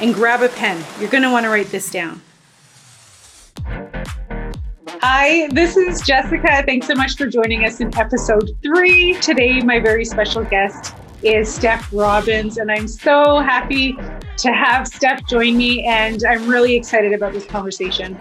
and grab a pen. You're going to want to write this down. Hi, this is Jessica. Thanks so much for joining us in episode three. Today, my very special guest is Steph Robins, and I'm so happy to have Steph join me, and I'm really excited about this conversation.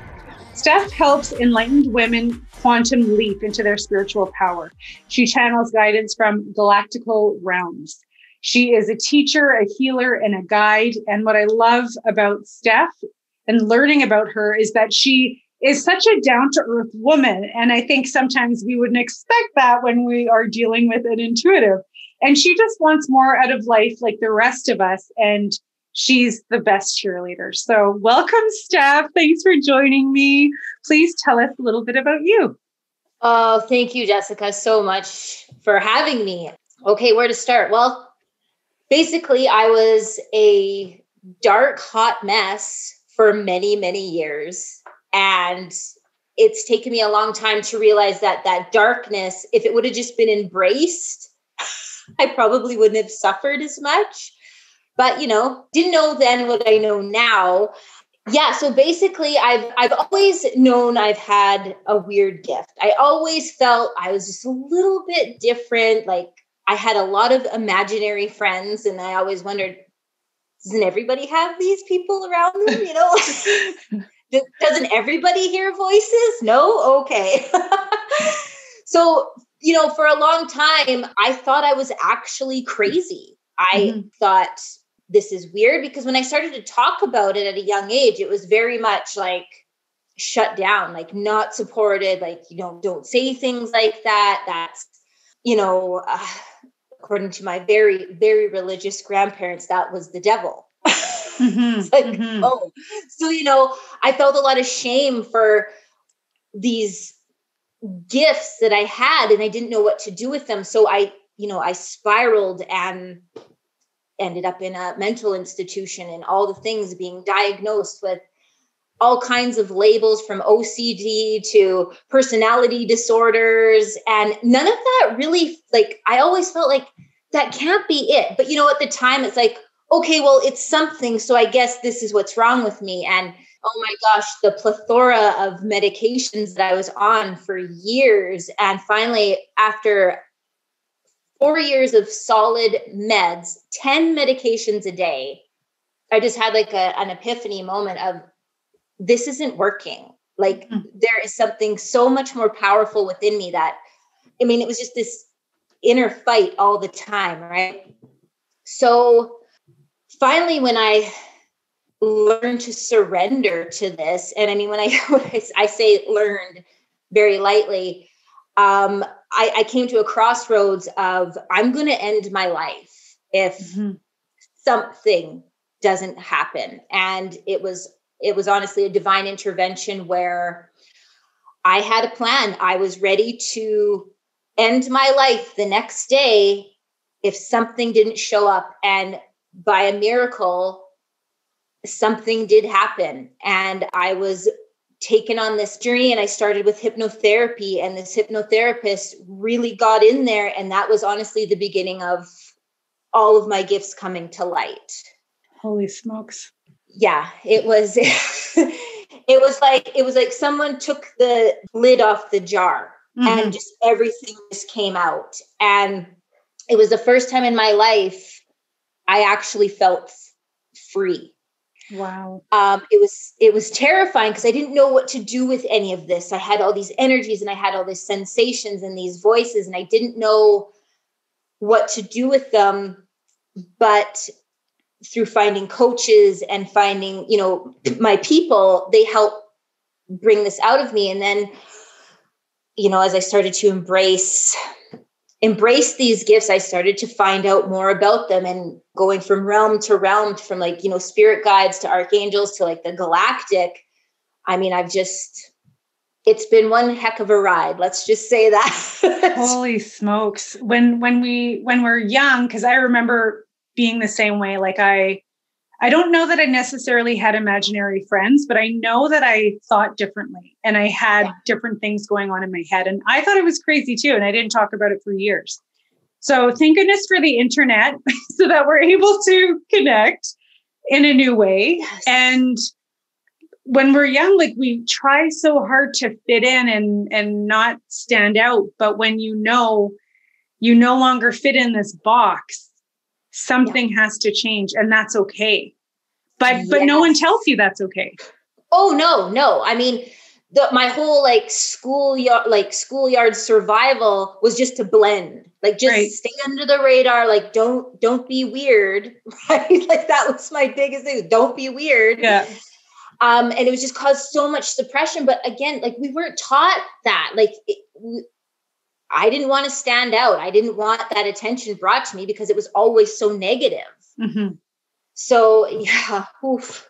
Steph helps enlightened women quantum leap into their spiritual power. She channels guidance from galactical realms. She is a teacher, a healer, and a guide. And what I love about Steph and learning about her is that she is such a down to earth woman. And I think sometimes we wouldn't expect that when we are dealing with an intuitive. And she just wants more out of life like the rest of us. And she's the best cheerleader. So, welcome, Steph. Thanks for joining me. Please tell us a little bit about you. Oh, thank you, Jessica, so much for having me. Okay, where to start? Well, basically, I was a dark, hot mess for many, many years. And it's taken me a long time to realize that that darkness, if it would have just been embraced, I probably wouldn't have suffered as much. But, you know, didn't know then what I know now. Yeah, so basically I've I've always known I've had a weird gift. I always felt I was just a little bit different, like I had a lot of imaginary friends and I always wondered doesn't everybody have these people around them, you know? doesn't everybody hear voices? No? Okay. so, you know, for a long time, I thought I was actually crazy. I mm-hmm. thought this is weird because when I started to talk about it at a young age, it was very much like shut down, like not supported, like, you know, don't say things like that. That's, you know, uh, according to my very, very religious grandparents, that was the devil. Mm-hmm, like, mm-hmm. oh, so you know, I felt a lot of shame for these gifts that I had, and I didn't know what to do with them. So I, you know, I spiraled and ended up in a mental institution and all the things being diagnosed with all kinds of labels from OCD to personality disorders. And none of that really, like, I always felt like that can't be it. But, you know, at the time, it's like, okay, well, it's something. So I guess this is what's wrong with me. And oh my gosh, the plethora of medications that I was on for years. And finally, after four years of solid meds, 10 medications a day, I just had like a, an epiphany moment of this isn't working. Like mm-hmm. there is something so much more powerful within me that, I mean, it was just this inner fight all the time, right? So finally, when I learned to surrender to this, and I mean, when I, when I say learned very lightly, um, I, I, came to a crossroads of I'm going to end my life if mm-hmm. something doesn't happen, and it was it was honestly a divine intervention where I had a plan. I was ready to end my life the next day if something didn't show up, and by a miracle, something did happen. And I was taken on this journey and I started with hypnotherapy. And this hypnotherapist really got in there. And that was honestly the beginning of all of my gifts coming to light. Holy smokes. Yeah, it was. it was like it was like someone took the lid off the jar mm-hmm. and just everything just came out and it was the first time in my life I actually felt free. Wow. Um, it was it was terrifying because I didn't know what to do with any of this. I had all these energies and I had all these sensations and these voices, and I didn't know what to do with them. But through finding coaches and finding, you know, my people, they help bring this out of me. And then, you know, as I started to embrace embrace these gifts, I started to find out more about them and going from realm to realm, from like, you know, spirit guides to archangels to like the galactic. I mean, I've just, it's been one heck of a ride. Let's just say that. Holy smokes. When, when we, when we're young, cause I remember being the same way, like I, I don't know that I necessarily had imaginary friends, but I know that I thought differently and I had yeah. different things going on in my head. And I thought it was crazy too. And I didn't talk about it for years. So thank goodness for the internet so that we're able to connect in a new way. Yes. And when we're young, like we try so hard to fit in and and not stand out. But when you know you no longer fit in this box, something yeah. has to change and that's okay. But yes. but no one tells you that's okay. Oh no no. I mean the, my whole like schoolyard like schoolyard survival was just to blend. Like just right. stay under the radar. Like don't don't be weird. Right? Like that was my biggest thing. Don't be weird. Yeah. Um and it was just caused so much suppression. But again like we weren't taught that. Like it, I didn't want to stand out. I didn't want that attention brought to me because it was always so negative. Mm-hmm. So yeah, oof.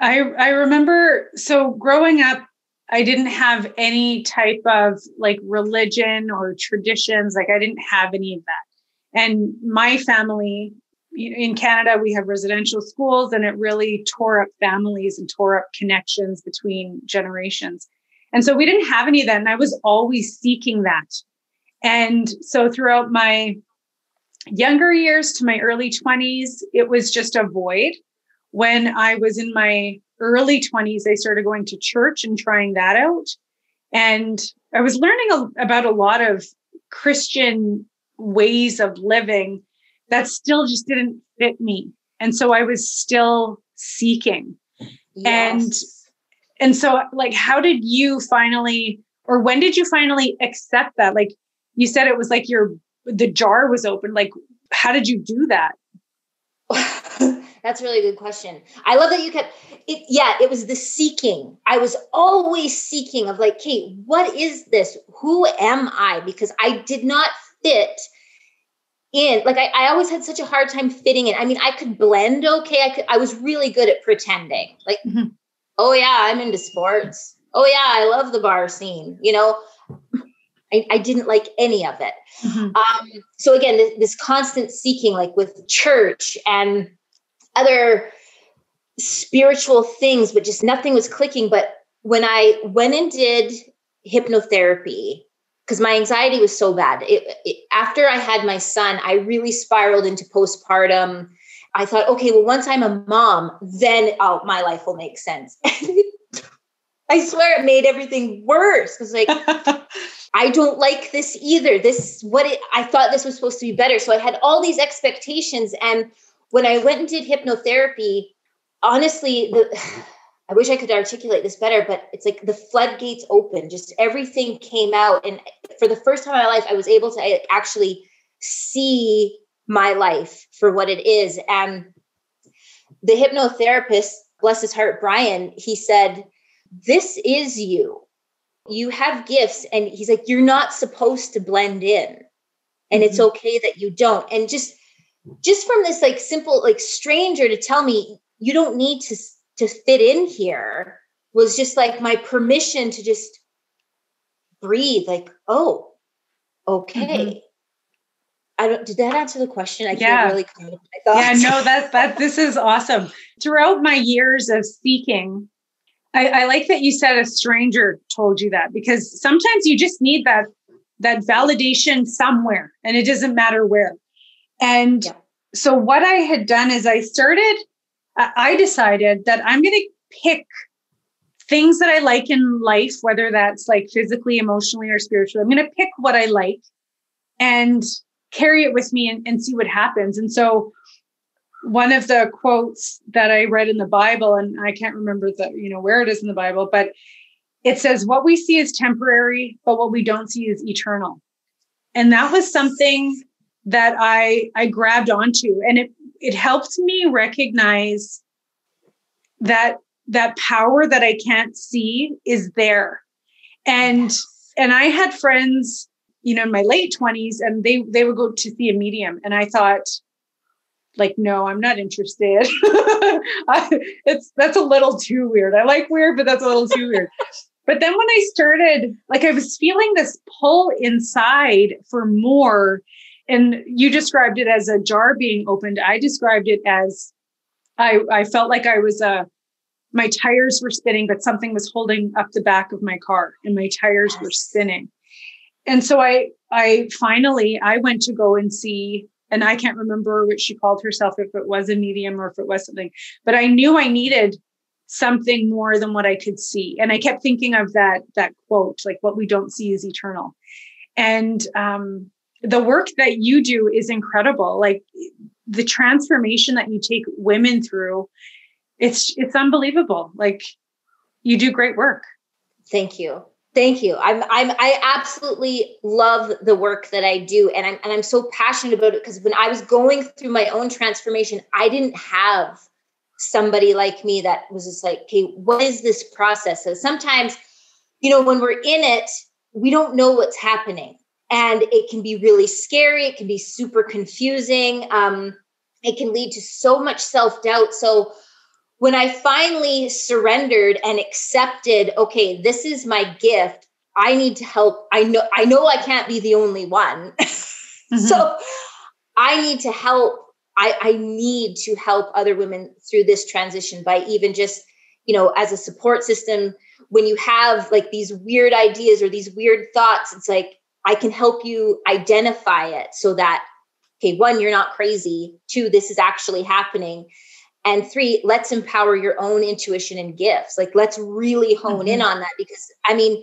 I I remember so growing up, I didn't have any type of like religion or traditions. Like I didn't have any of that. And my family in Canada, we have residential schools, and it really tore up families and tore up connections between generations. And so we didn't have any of that. And I was always seeking that. And so throughout my younger years to my early 20s, it was just a void. When I was in my early 20s, I started going to church and trying that out. And I was learning a, about a lot of Christian ways of living that still just didn't fit me. And so I was still seeking. Yes. And so like how did you finally or when did you finally accept that? Like you said it was like your the jar was open. Like how did you do that? That's a really good question. I love that you kept it yeah it was the seeking. I was always seeking of like kate what is this? Who am i? Because i did not fit in like I, I always had such a hard time fitting in. I mean i could blend okay. I could i was really good at pretending. Like mm-hmm oh yeah i'm into sports. Oh yeah i love the bar scene you know? I, I didn't like any of it. Mm-hmm. um, so again this, this constant seeking like with church and other spiritual things but just nothing was clicking. But when i went and did hypnotherapy because my anxiety was so bad it, it, after i had my son i really spiraled into postpartum I thought, okay, well, once I'm a mom, then oh, my life will make sense. I swear it made everything worse because, like, I don't like this either. This what it, I thought this was supposed to be better. So I had all these expectations, and when I went and did hypnotherapy, honestly, the I wish I could articulate this better, but it's like the floodgates open. Just everything came out, and for the first time in my life, I was able to actually see my life for what it is. And the hypnotherapist, bless his heart, Brian, he said, This is you. You have gifts. And he's like, You're not supposed to blend in. And it's mm-hmm. okay that you don't. And just just from this like simple like stranger to tell me you don't need to to fit in here was just like my permission to just breathe like oh okay mm-hmm. I don't. Did that answer the question? I yeah. can't really. I thought Yeah, no, that that this is awesome. Throughout my years of speaking, I, I like that you said a stranger told you that because sometimes you just need that that validation somewhere, and it doesn't matter where. And yeah. so what I had done is I started. I decided that I'm going to pick things that I like in life, whether that's like physically, emotionally, or spiritually. I'm going to pick what I like and carry it with me and, and see what happens. And so one of the quotes that I read in the Bible, and I can't remember the, you know, where it is in the Bible, but it says, what we see is temporary, but what we don't see is eternal. And that was something that I I grabbed onto. And it it helped me recognize that that power that I can't see is there. And and I had friends you know, in my late 20s and they they would go to see a medium and I thought like no, I'm not interested. I, it's that's a little too weird. I like weird, but that's a little too weird. But then when I started, like I was feeling this pull inside for more. And you described it as a jar being opened. I described it as I, I felt like I was a, uh, my tires were spinning, but something was holding up the back of my car and my tires were spinning. And so I, I finally, I went to go and see, and I can't remember what she called herself, if it was a medium or if it was something, but I knew I needed something more than what I could see. And I kept thinking of that that quote, like what we don't see is eternal. And um, the work that you do is incredible. Like the transformation that you take women through, it's it's unbelievable. Like you do great work. Thank you. Thank you. I'm I'm I absolutely love the work that I do and I'm and I'm so passionate about it because when I was going through my own transformation, I didn't have somebody like me that was just like, okay, what is this process? So sometimes, you know, when we're in it, we don't know what's happening. And it can be really scary. It can be super confusing. Um, it can lead to so much self doubt. So when I finally surrendered and accepted, okay, this is my gift. I need to help. I know I know I can't be the only one. mm-hmm. So I need to help I, I need to help other women through this transition by even just, you know, as a support system. When you have like these weird ideas or these weird thoughts, it's like I can help you identify it so that, okay, one, you're not crazy. Two, this is actually happening. And three, let's empower your own intuition and gifts. Like, let's really hone mm-hmm. in on that because I mean,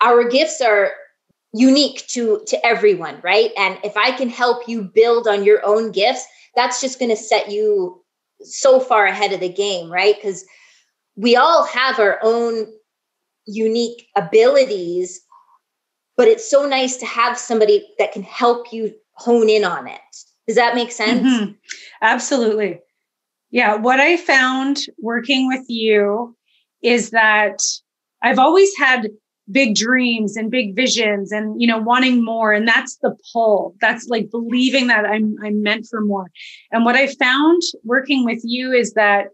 our gifts are unique to to everyone right and if i can help you build on your own gifts that's just going to set you so far ahead of the game, right? Because we all have our own unique abilities, but it's so nice to have somebody that can help you hone in on it. Does that make sense? Mm-hmm. Absolutely. Yeah. What I found working with you is that I've always had big dreams and big visions and you know wanting more and that's the pull that's like believing that i'm i'm meant for more and what i found working with you is that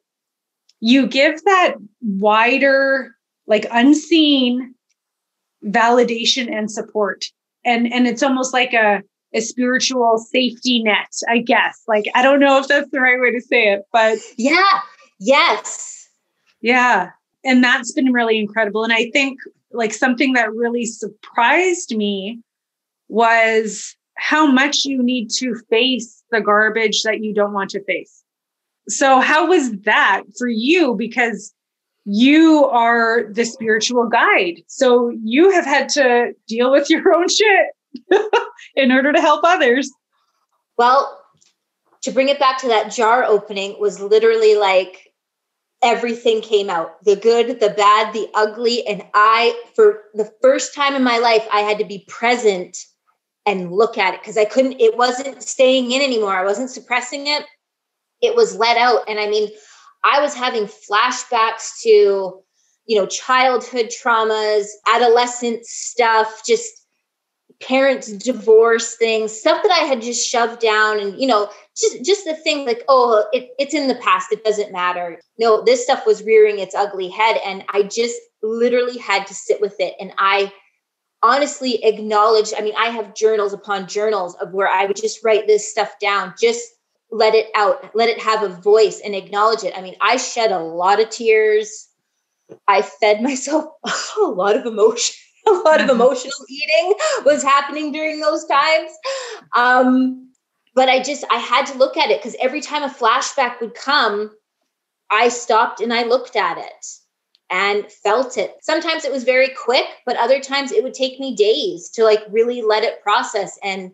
you give that wider like unseen validation and support and and it's almost like a a spiritual safety net i guess like i don't know if that's the right way to say it but yeah yes yeah and that's been really incredible and i think like something that really surprised me was how much you need to face the garbage that you don't want to face. So, how was that for you? Because you are the spiritual guide. So, you have had to deal with your own shit in order to help others. Well, to bring it back to that jar opening was literally like everything came out the good, the bad, the ugly. And I, for the first time in my life, I had to be present and look at it because I couldn't, it wasn't staying in anymore. I wasn't suppressing it, it was let out. And I mean, I was having flashbacks to, you know, childhood traumas, adolescent stuff, just parents divorce things stuff that i had just shoved down and you know just just the thing like oh it, it's in the past it doesn't matter. No this stuff was rearing its ugly head and i just literally had to sit with it and i honestly acknowledged i mean i have journals upon journals of where i would just write this stuff down just let it out let it have a voice and acknowledge it. I mean i shed a lot of tears. I fed myself a lot of emotion a lot of mm-hmm. emotional eating was happening during those times. Um, but I just I had to look at it because every time a flashback would come, I stopped and I looked at it and felt it. Sometimes it was very quick, but other times it would take me days to like really let it process. And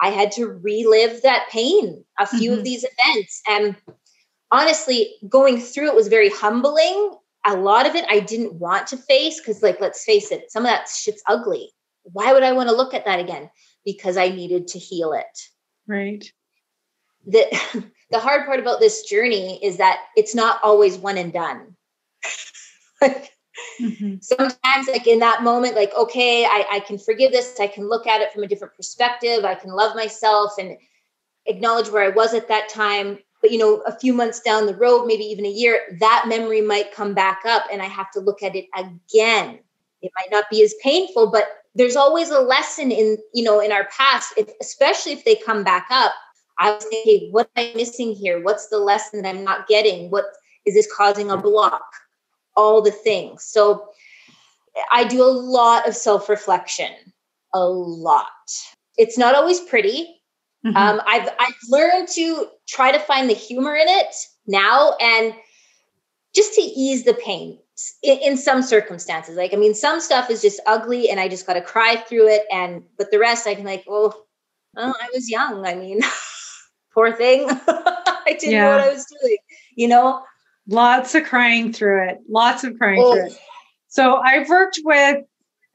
I had to relive that pain, a few mm-hmm. of these events. And honestly, going through it was very humbling a lot of it I didn't want to face because, like, let's face it, some of that shit's ugly. Why would I want to look at that again? Because I needed to heal it. Right. The, the hard part about this journey is that it's not always one and done. mm-hmm. sometimes like in that moment like okay I, I can forgive this i can look at it from a different perspective i can love myself and acknowledge where i was at that time but you know a few months down the road maybe even a year that memory might come back up and i have to look at it again. It might not be as painful but there's always a lesson in you know in our past if, especially if they come back up. I was thinking hey, what am i missing here? What's the lesson that i'm not getting? What is this causing a block? All the things. So i do a lot of self-reflection. A lot. It's not always pretty mm-hmm. um, I've, I've learned to try to find the humor in it now and just to ease the pain in, in some circumstances. Like, I mean, some stuff is just ugly and I just got to cry through it. And, but the rest I can like, well, oh, I was young. I mean, poor thing. I didn't yeah. know what I was doing, you know? Lots of crying through it. Lots of crying oh. through it. So I've worked with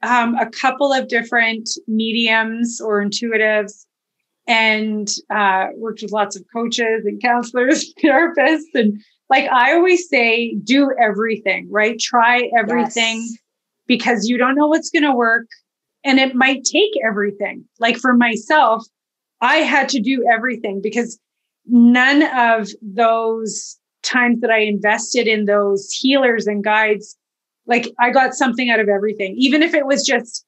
um, a couple of different mediums or intuitives and uh, worked with lots of coaches and counselors, therapists, and like I always say, do everything, right? Try everything yes. because you don't know what's going to work and it might take everything. Like for myself, I had to do everything because none of those times that I invested in those healers and guides, like I got something out of everything, even if it was just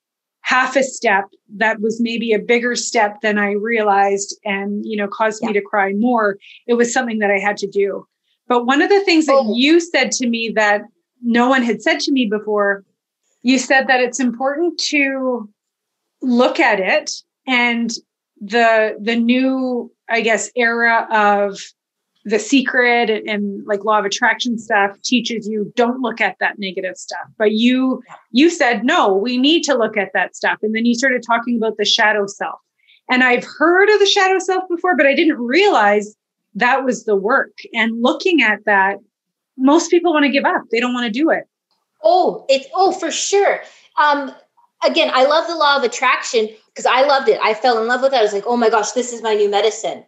half a step that was maybe a bigger step than I realized and, you know, caused yeah. me to cry more. It was something that I had to do. But one of the things that oh. you said to me that no one had said to me before, you said that it's important to look at it and the the new i guess era of the secret and, and, like law of attraction stuff teaches you don't look at that negative stuff but you you said no we need to look at that stuff and then you started talking about the shadow self and i've heard of the shadow self before but i didn't realize that was the work. And looking at that, most people want to give up. They don't want to do it. Oh, it's oh for sure. Um, again, I love the law of attraction because I loved it. I fell in love with it. I was like, oh my gosh, this is my new medicine.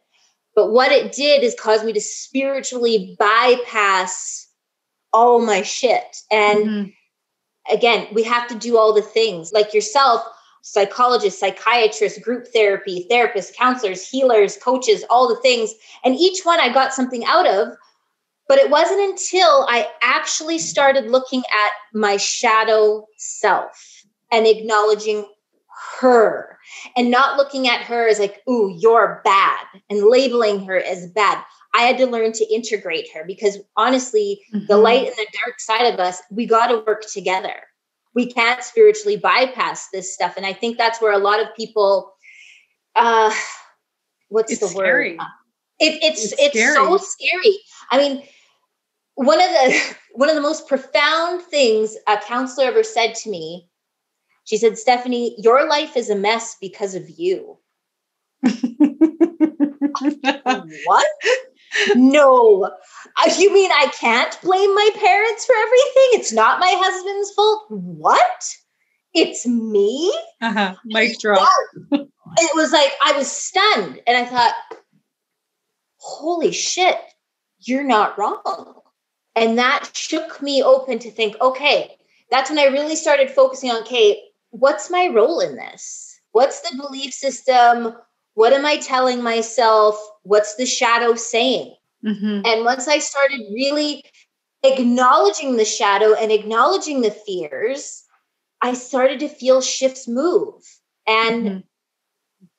But what it did is cause me to spiritually bypass all my shit. And mm-hmm. again, we have to do all the things like yourself psychologists, psychiatrists, group therapy, therapists, counselors, healers, coaches, all the things. And each one I got something out of. But it wasn't until I actually started looking at my shadow self and acknowledging her and not looking at her as like, ooh, you're bad and labeling her as bad. I had to learn to integrate her because honestly, mm-hmm. the light and the dark side of us, we got to work together we can't spiritually bypass this stuff and i think that's where a lot of people uh what's it's the scary. word it, it's it's, it's so scary i mean one of the one of the most profound things a counselor ever said to me she said stephanie your life is a mess because of you what no. You mean I can't blame my parents for everything? It's not my husband's fault? What? It's me? Uh-huh. Mic drop. it was like I was stunned and I thought, holy shit, you're not wrong. And that shook me open to think, okay, that's when I really started focusing on, okay, what's my role in this? What's the belief system? What am I telling myself? What's the shadow saying? Mm-hmm. And once I started really acknowledging the shadow and acknowledging the fears, I started to feel shifts move and mm-hmm.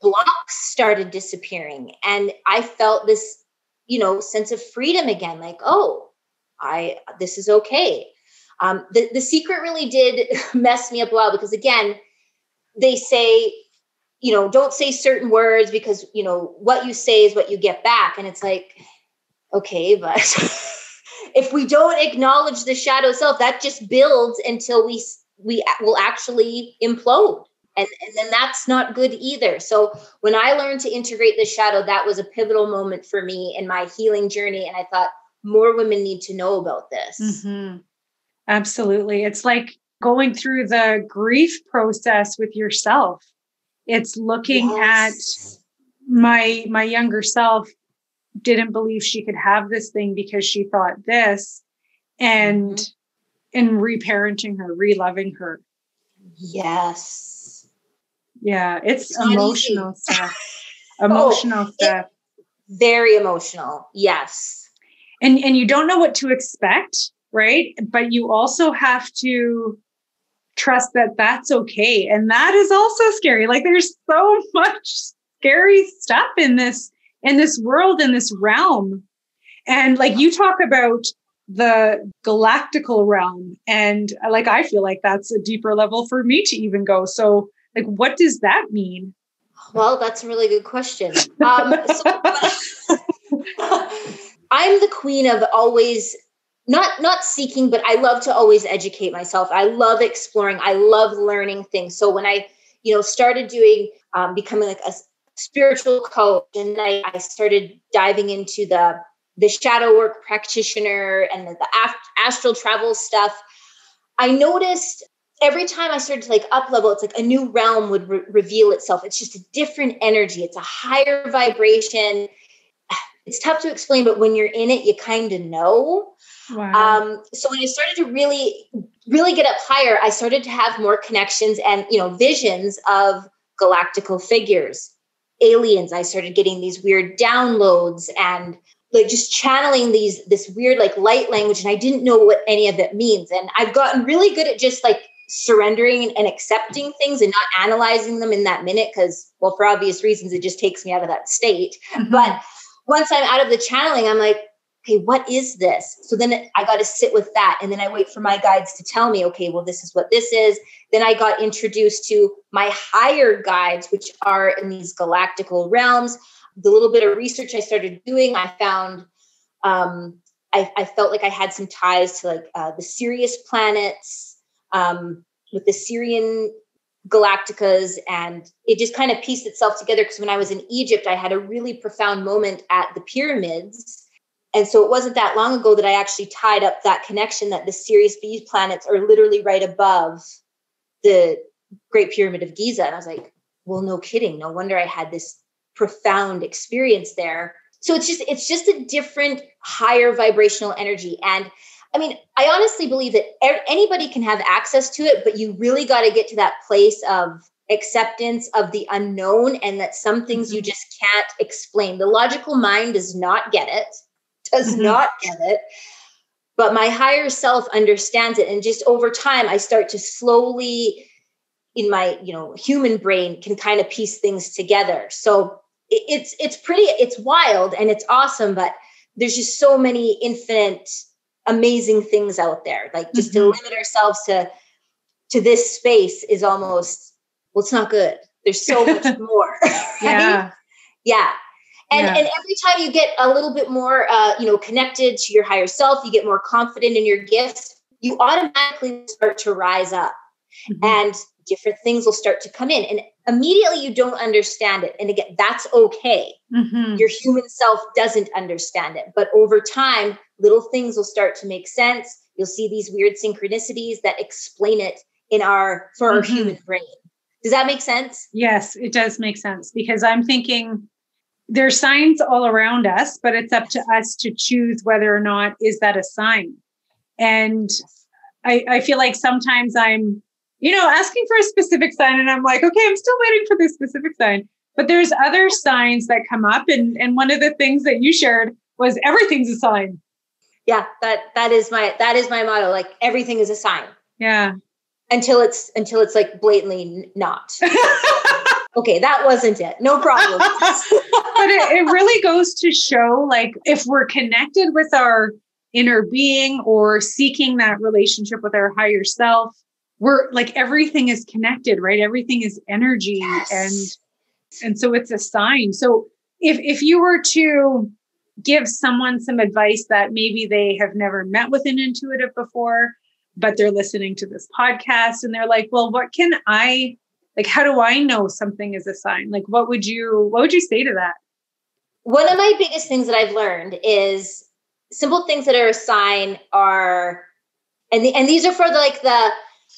blocks started disappearing. And I felt this, you know, sense of freedom again like, oh, I, this is okay. Um, the, the secret really did mess me up a while because, again, they say you know, don't say certain words because, you know, what you say is what you get back. And it's like, okay, but if we don't acknowledge the shadow self, that just builds until we we will actually implode. And, and then that's not good either. So when I learned to integrate the shadow, that was a pivotal moment for me in my healing journey. And I thought more women need to know about this. Mm-hmm. Absolutely. It's like going through the grief process with yourself it's looking yes. at my my younger self didn't believe she could have this thing because she thought this and mm-hmm. in reparenting her, reloving her. Yes. Yeah, it's, it's emotional stuff. Emotional oh, stuff. Very emotional. Yes. And and you don't know what to expect, right? But you also have to trust that that's okay. And that is also scary. Like there's so much scary stuff in this in this world in this realm. And like you talk about the galactical realm and like I feel like that's a deeper level for me to even go. So like what does that mean? Well, that's a really good question. Um, so, I'm the queen of always not not seeking, but I love to always educate myself. I love exploring. I love learning things. So when I, you know, started doing um, becoming like a spiritual coach, and I, I started diving into the the shadow work practitioner and the, the astral travel stuff. I noticed every time I started to like up level, it's like a new realm would re- reveal itself. It's just a different energy. It's a higher vibration. It's tough to explain, but when you're in it, you kind of know. Wow. Um, so when I started to really, really get up higher, I started to have more connections and you know visions of galactical figures, aliens. I started getting these weird downloads and like just channeling these this weird like light language, and I didn't know what any of it means. And I've gotten really good at just like surrendering and accepting things and not analyzing them in that minute because well for obvious reasons it just takes me out of that state mm-hmm. but once i'm out of the channeling i'm like okay what is this? So then i got to sit with that and then i wait for my guides to tell me okay well this is what this is. Then i got introduced to my higher guides which are in these galactical realms. The little bit of research i started doing i found um, I, I, felt like i had some ties to like uh, the sirius planets um, with the Sirian galacticas and it just kind of pieced itself together because when i was in egypt i had a really profound moment at the pyramids and so it wasn't that long ago that i actually tied up that connection that the sirius b planets are literally right above the great pyramid of giza. And i was like well no kidding. No wonder i had this profound experience there. So it's just it's just a different higher vibrational energy. And I mean, I honestly believe that anybody can have access to it, but you really got to get to that place of acceptance of the unknown and that some things mm-hmm. you just can't explain. The logical mind does not get it, does mm-hmm. not get it. But my higher self understands it. And just over time, I start to slowly, in my you know human brain, can kind of piece things together. So it's it's pretty, it's wild and it's awesome, but there's just so many infinite amazing things out there. Like just mm-hmm. to limit ourselves to to this space is almost well, it's not good. There's so much more. Yeah. Yeah. And, yeah. and every time you get a little bit more uh, you know connected to your higher self you get more confident in your gifts you automatically start to rise up. Mm-hmm. and different things will start to come in. And immediately you don't understand it. And again that's okay. Mm-hmm. your human self doesn't understand it. But over time little things will start to make sense. You'll see these weird synchronicities that explain it in our for our mm-hmm. human brain. Does that make sense? Yes it does make sense. Because i'm thinking there's signs all around us but it's up to us to choose whether or not is that a sign and I, I feel like sometimes i'm you know, asking for a specific sign. And I'm like, okay, I'm still waiting for this specific sign. But there's other signs that come up. And, and one of the things that you shared was everything's a sign. Yeah, that that is my that is my motto. Like everything is a sign. Yeah. Until it's until it's like blatantly not. okay, that wasn't it. No problem. but it, it really goes to show like if we're connected with our inner being or seeking that relationship with our higher self, we're like everything is connected right everything is energy yes. and and so it's a sign so if if you were to give someone some advice that maybe they have never met with an intuitive before but they're listening to this podcast and they're like well what can i like how do i know something is a sign? Like what would you what would you say to that? One of my biggest things that i've learned is simple things that are a sign are and the, and these are for the, like the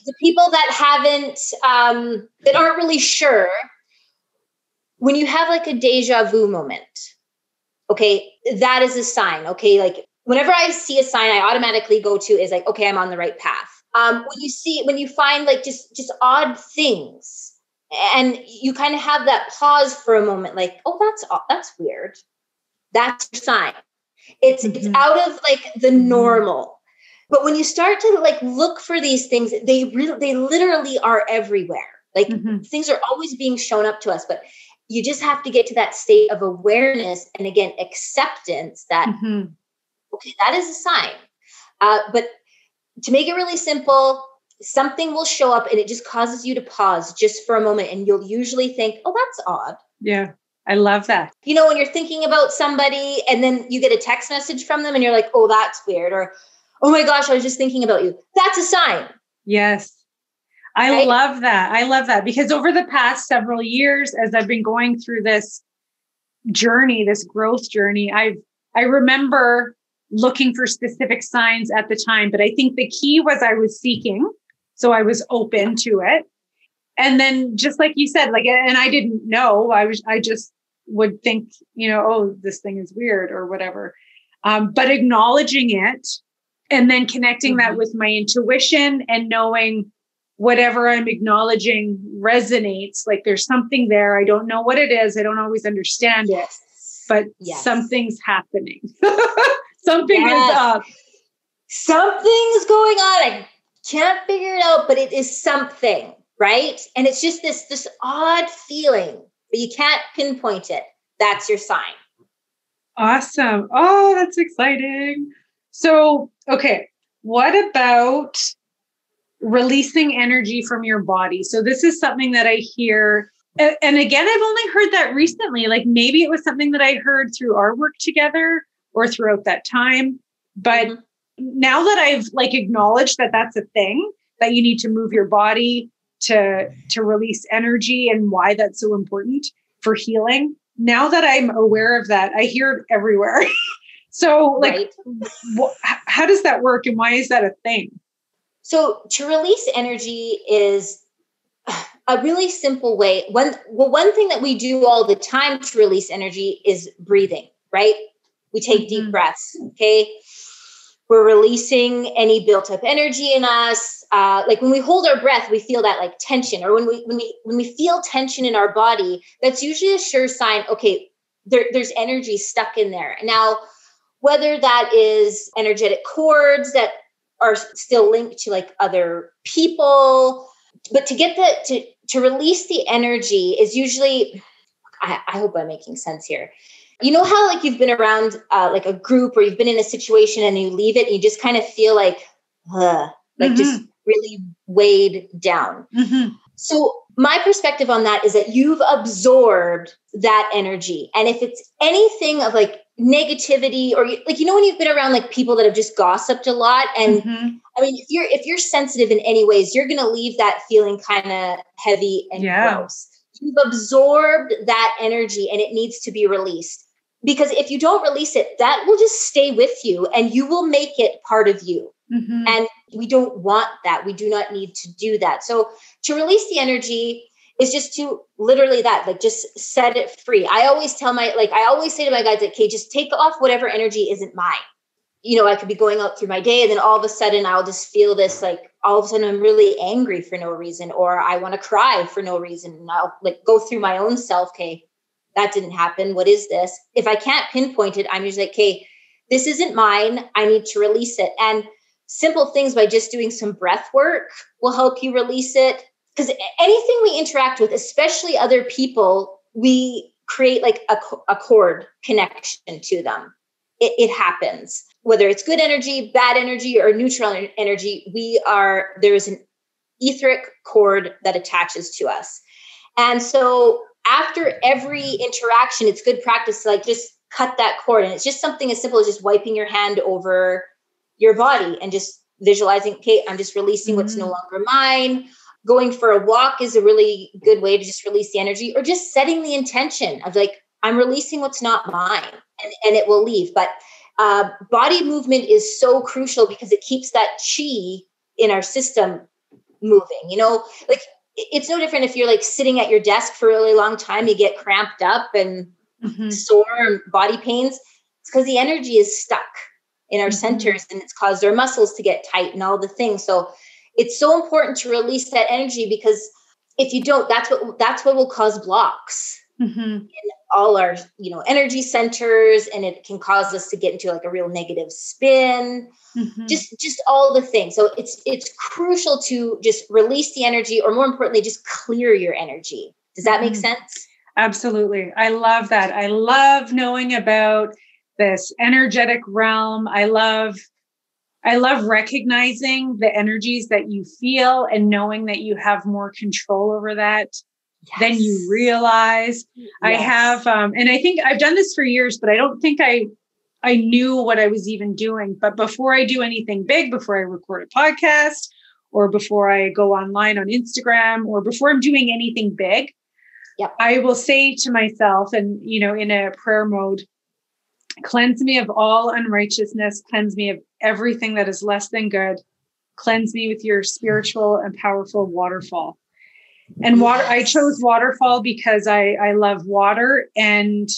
the people that haven't um, that aren't really sure. When you have like a deja vu moment okay that is a sign okay? Like whenever I see a sign, I automatically go to is like, okay, I'm on the right path. Um, when you see, when you find like just just odd things, and you kind of have that pause for a moment, like, oh, that's that's weird. That's your sign. It's mm-hmm. it's out of like the mm-hmm. normal. But when you start to like look for these things, they really they literally are everywhere. Like mm-hmm. things are always being shown up to us, but you just have to get to that state of awareness and again acceptance that mm-hmm. okay, that is a sign. Uh, but to make it really simple, something will show up and it just causes you to pause just for a moment, and you'll usually think, "Oh, that's odd." Yeah. I love that. You know, when you're thinking about somebody and then you get a text message from them and you're like, oh, that's weird. Or, oh my gosh, I was just thinking about you. That's a sign. Yes. I right? love that. I love that because over the past several years, as I've been going through this journey, this growth journey, I've, I remember looking for specific signs at the time, but I think the key was I was seeking. So I was open to it and then just like you said like and i didn't know i was i just would think you know oh this thing is weird or whatever um, but acknowledging it and then connecting mm-hmm. that with my intuition and knowing whatever i'm acknowledging resonates like there's something there i don't know what it is i don't always understand it but yes. something's happening something yes. is up something's going on i can't figure it out but it is something right? And it's just this this odd feeling, but you can't pinpoint it. That's your sign. Awesome. Oh, that's exciting. So, okay, what about releasing energy from your body? So, this is something that I hear. And again, I've only heard that recently. Like maybe it was something that I heard through our work together or throughout that time. But mm-hmm. now that I've like acknowledged that that's a thing, that you need to move your body to to release energy and why that's so important for healing now that i'm aware of that i hear it everywhere so like right. wh- how does that work and why is that a thing so to release energy is a really simple way one well one thing that we do all the time to release energy is breathing right we take mm-hmm. deep breaths okay? We're releasing any built up energy in us uh, like when we hold our breath we feel that like tension or when we when we when we feel tension in our body that's usually a sure sign okay there, there's energy stuck in there. Now whether that is energetic cords that are still linked to like other people but to get the to to release the energy is usually I, I hope i'm making sense here you know how like you've been around uh, like a group or you've been in a situation and you leave it and you just kind of feel like uh, like mm-hmm. just really weighed down mm-hmm. so my perspective on that is that you've absorbed that energy and if it's anything of like negativity or like you know when you've been around like people that have just gossiped a lot and mm-hmm. i mean if you're if you're sensitive in any ways you're going to leave that feeling kind of heavy and yeah. gross you've absorbed that energy and it needs to be released because if you don't release it that will just stay with you and you will make it part of you. Mm-hmm. and we don't want that. We do not need to do that. So to release the energy is just to literally that like just set it free. I always tell my like i always say to my guys like okay just take off whatever energy isn't mine. You know i could be going out through my day and then all of a sudden i'll just feel this like all of a sudden i'm really angry for no reason or i want to cry for no reason and i'll like go through my own self okay that didn't happen. What is this? If I can't pinpoint it, I'm usually like, okay, this isn't mine. I need to release it. And simple things by just doing some breath work will help you release it. Because anything we interact with, especially other people, we create like a, a cord connection to them. It, it happens. Whether it's good energy, bad energy, or neutral energy, we are, there is an etheric cord that attaches to us. And so after every interaction, it's good practice to like just cut that cord. And it's just something as simple as just wiping your hand over your body and just visualizing, okay, I'm just releasing mm-hmm. what's no mm-hmm. longer mine. Going for a walk is a really good way to just release the energy, or just setting the intention of like, I'm releasing what's not mine and, and it will leave. But uh, body movement is so crucial because it keeps that chi in our system moving. You know, like it's no different if you're like sitting at your desk for a really long time, you get cramped up and mm-hmm. sore and body pains. It's because the energy is stuck. in our mm-hmm. centers and it's caused our muscles to get tight and all the things. So it's so important to release that energy because if you don't, that's what that's what will cause blocks mm-hmm. All our you know energy centers, and it can cause us to get into like a real negative spin. Mm-hmm. Just just all the things. So it's it's crucial to just release the energy, or more importantly, just clear your energy. Does that make mm-hmm. sense? Absolutely. I love that. I love knowing about this energetic realm. I love I love recognizing the energies that you feel and knowing that you have more control over that yes. than you realize. Yes. I have um and I think I've done this for years but I don't think I I knew what I was even doing. But before I do anything big, before I record a podcast or before I go online on Instagram or before I'm doing anything big, Yep. I will say to myself, and you know, in a prayer mode, cleanse me of all unrighteousness, cleanse me of everything that is less than good, cleanse me with your spiritual and powerful waterfall. And water, I chose waterfall because I I love water and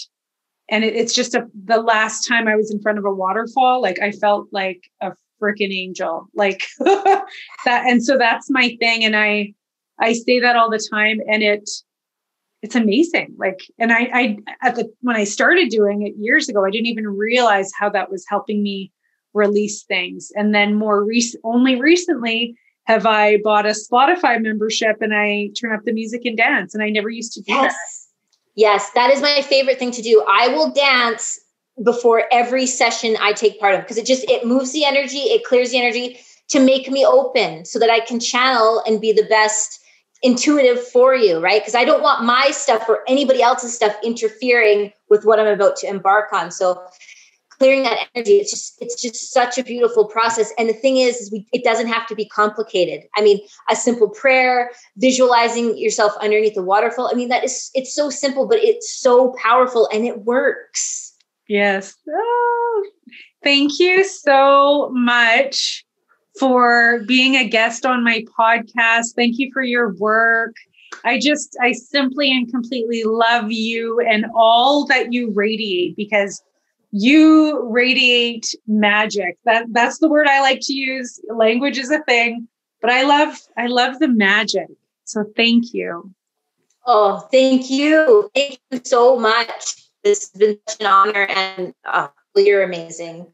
and it, it's just a the last time I was in front of a waterfall, like I felt like a freaking angel, like that. And so that's my thing, and I I say that all the time, and it it's amazing. Like, and I, I, at the, when I started doing it years ago, I didn't even realize how that was helping me release things. And then more recent, only recently have I bought a Spotify membership and I turn up the music and dance. And I never used to do yes. that. Yes, that is my favorite thing to do. I will dance before every session I take part of because it just it moves the energy, it clears the energy to make me open so that I can channel and be the best intuitive for you, right? Because I don't want my stuff or anybody else's stuff interfering with what I'm about to embark on. So clearing that energy, it's just it's just such a beautiful process. And the thing is, is we, it doesn't have to be complicated. I mean, a simple prayer, visualizing yourself underneath the waterfall. I mean, that is it's so simple, but it's so powerful and it works. Yes. Oh, thank you so much for being a guest on my podcast. Thank you for your work. I just, I simply and completely love you and all that you radiate because you radiate magic. That that's the word I like to use. Language is a thing, but I love I love the magic. So thank you. Oh, thank you. Thank you so much. This has been such an honor and uh, you're amazing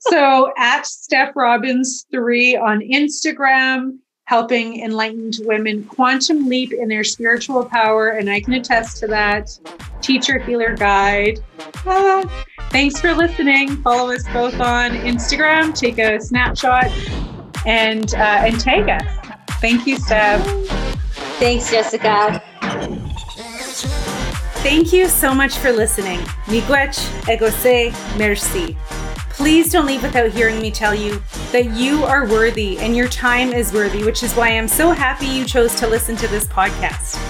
so at Steph Robins three on Instagram, helping enlightened women quantum leap in their spiritual power. And I can attest to that. Teacher, healer, guide. Ah, thanks for listening. Follow us both on Instagram. Take a snapshot and uh, and tag us. Thank you, Steph. Thanks, Jessica. Thank you so much for listening. Miigwech, egose, merci. Please don't leave without hearing me tell you that you are worthy and your time is worthy, which is why I'm so happy you chose to listen to this podcast.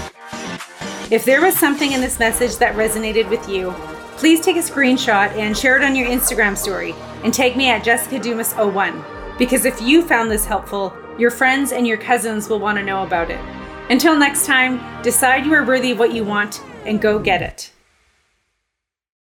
If there was something in this message that resonated with you, please take a screenshot and share it on your Instagram story and tag me at Jessica Dumas01 because if you found this helpful, your friends and your cousins will want to know about it. Until next time, decide you are worthy of what you want and go get it.